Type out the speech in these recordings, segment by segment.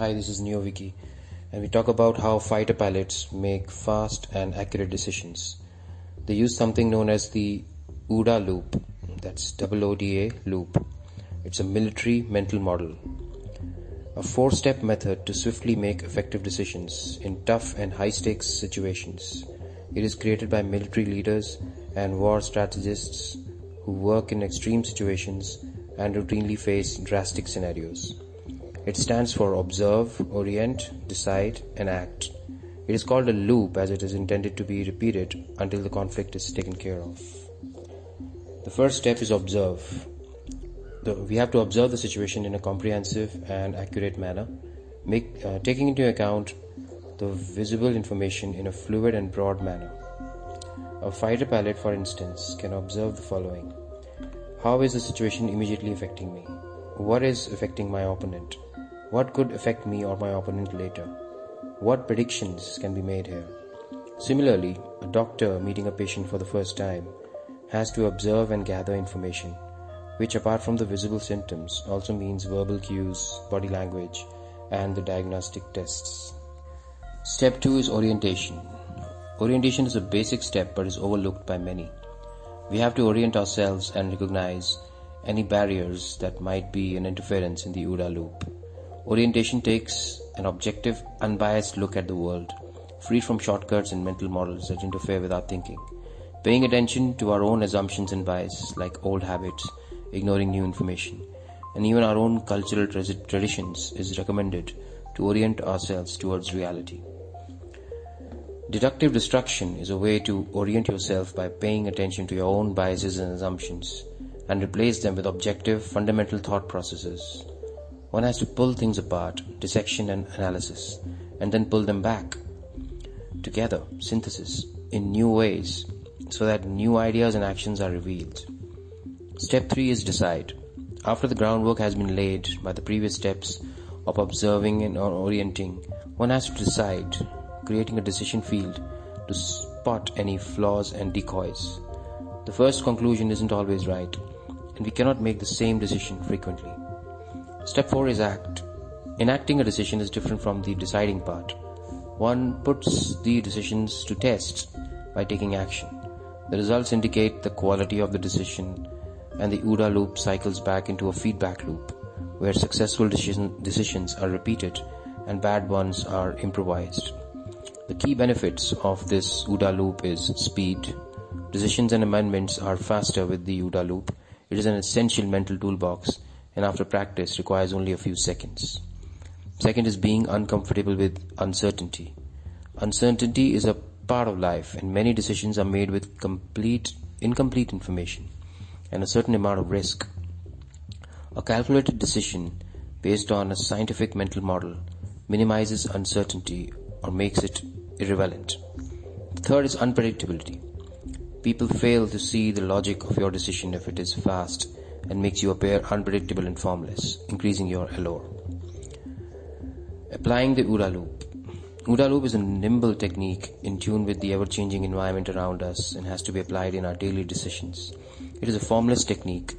Hi, this is NeoViky, and we talk about how fighter pilots make fast and accurate decisions. They use something known as the OODA loop. That's double ODA loop. It's a military mental model. A four step method to swiftly make effective decisions in tough and high stakes situations. It is created by military leaders and war strategists who work in extreme situations and routinely face drastic scenarios. It stands for observe, orient, decide, and act. It is called a loop as it is intended to be repeated until the conflict is taken care of. The first step is observe. The, we have to observe the situation in a comprehensive and accurate manner, make, uh, taking into account the visible information in a fluid and broad manner. A fighter pilot, for instance, can observe the following How is the situation immediately affecting me? What is affecting my opponent? What could affect me or my opponent later? What predictions can be made here? Similarly, a doctor meeting a patient for the first time has to observe and gather information, which apart from the visible symptoms also means verbal cues, body language, and the diagnostic tests. Step 2 is orientation. Orientation is a basic step but is overlooked by many. We have to orient ourselves and recognize any barriers that might be an interference in the OODA loop. Orientation takes an objective, unbiased look at the world, free from shortcuts and mental models that interfere with our thinking. Paying attention to our own assumptions and biases, like old habits, ignoring new information, and even our own cultural traditions, is recommended to orient ourselves towards reality. Deductive destruction is a way to orient yourself by paying attention to your own biases and assumptions and replace them with objective, fundamental thought processes one has to pull things apart, dissection and analysis, and then pull them back together, synthesis, in new ways, so that new ideas and actions are revealed. Step 3 is decide. After the groundwork has been laid by the previous steps of observing and orienting, one has to decide, creating a decision field to spot any flaws and decoys. The first conclusion isn't always right, and we cannot make the same decision frequently. Step 4 is act. Enacting a decision is different from the deciding part. One puts the decisions to test by taking action. The results indicate the quality of the decision and the OODA loop cycles back into a feedback loop where successful decision, decisions are repeated and bad ones are improvised. The key benefits of this OODA loop is speed. Decisions and amendments are faster with the OODA loop. It is an essential mental toolbox and after practice requires only a few seconds. Second is being uncomfortable with uncertainty. Uncertainty is a part of life and many decisions are made with complete, incomplete information and a certain amount of risk. A calculated decision based on a scientific mental model minimizes uncertainty or makes it irrelevant. Third is unpredictability. People fail to see the logic of your decision if it is fast and makes you appear unpredictable and formless, increasing your allure. Applying the OODA loop. OODA loop is a nimble technique in tune with the ever-changing environment around us and has to be applied in our daily decisions. It is a formless technique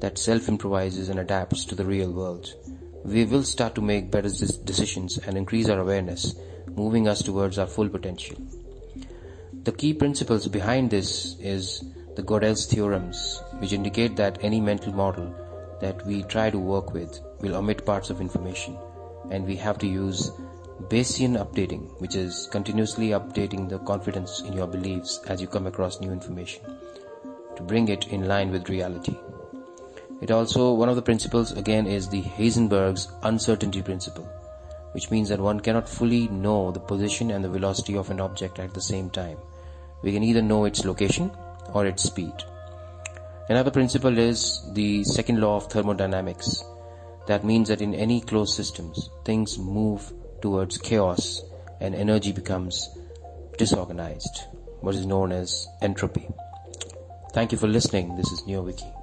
that self-improvises and adapts to the real world. We will start to make better decisions and increase our awareness, moving us towards our full potential. The key principles behind this is the Gödel's theorems, which indicate that any mental model that we try to work with will omit parts of information, and we have to use Bayesian updating, which is continuously updating the confidence in your beliefs as you come across new information to bring it in line with reality. It also, one of the principles again is the Heisenberg's uncertainty principle, which means that one cannot fully know the position and the velocity of an object at the same time. We can either know its location or its speed. Another principle is the second law of thermodynamics. That means that in any closed systems, things move towards chaos and energy becomes disorganized, what is known as entropy. Thank you for listening. This is NeoViky.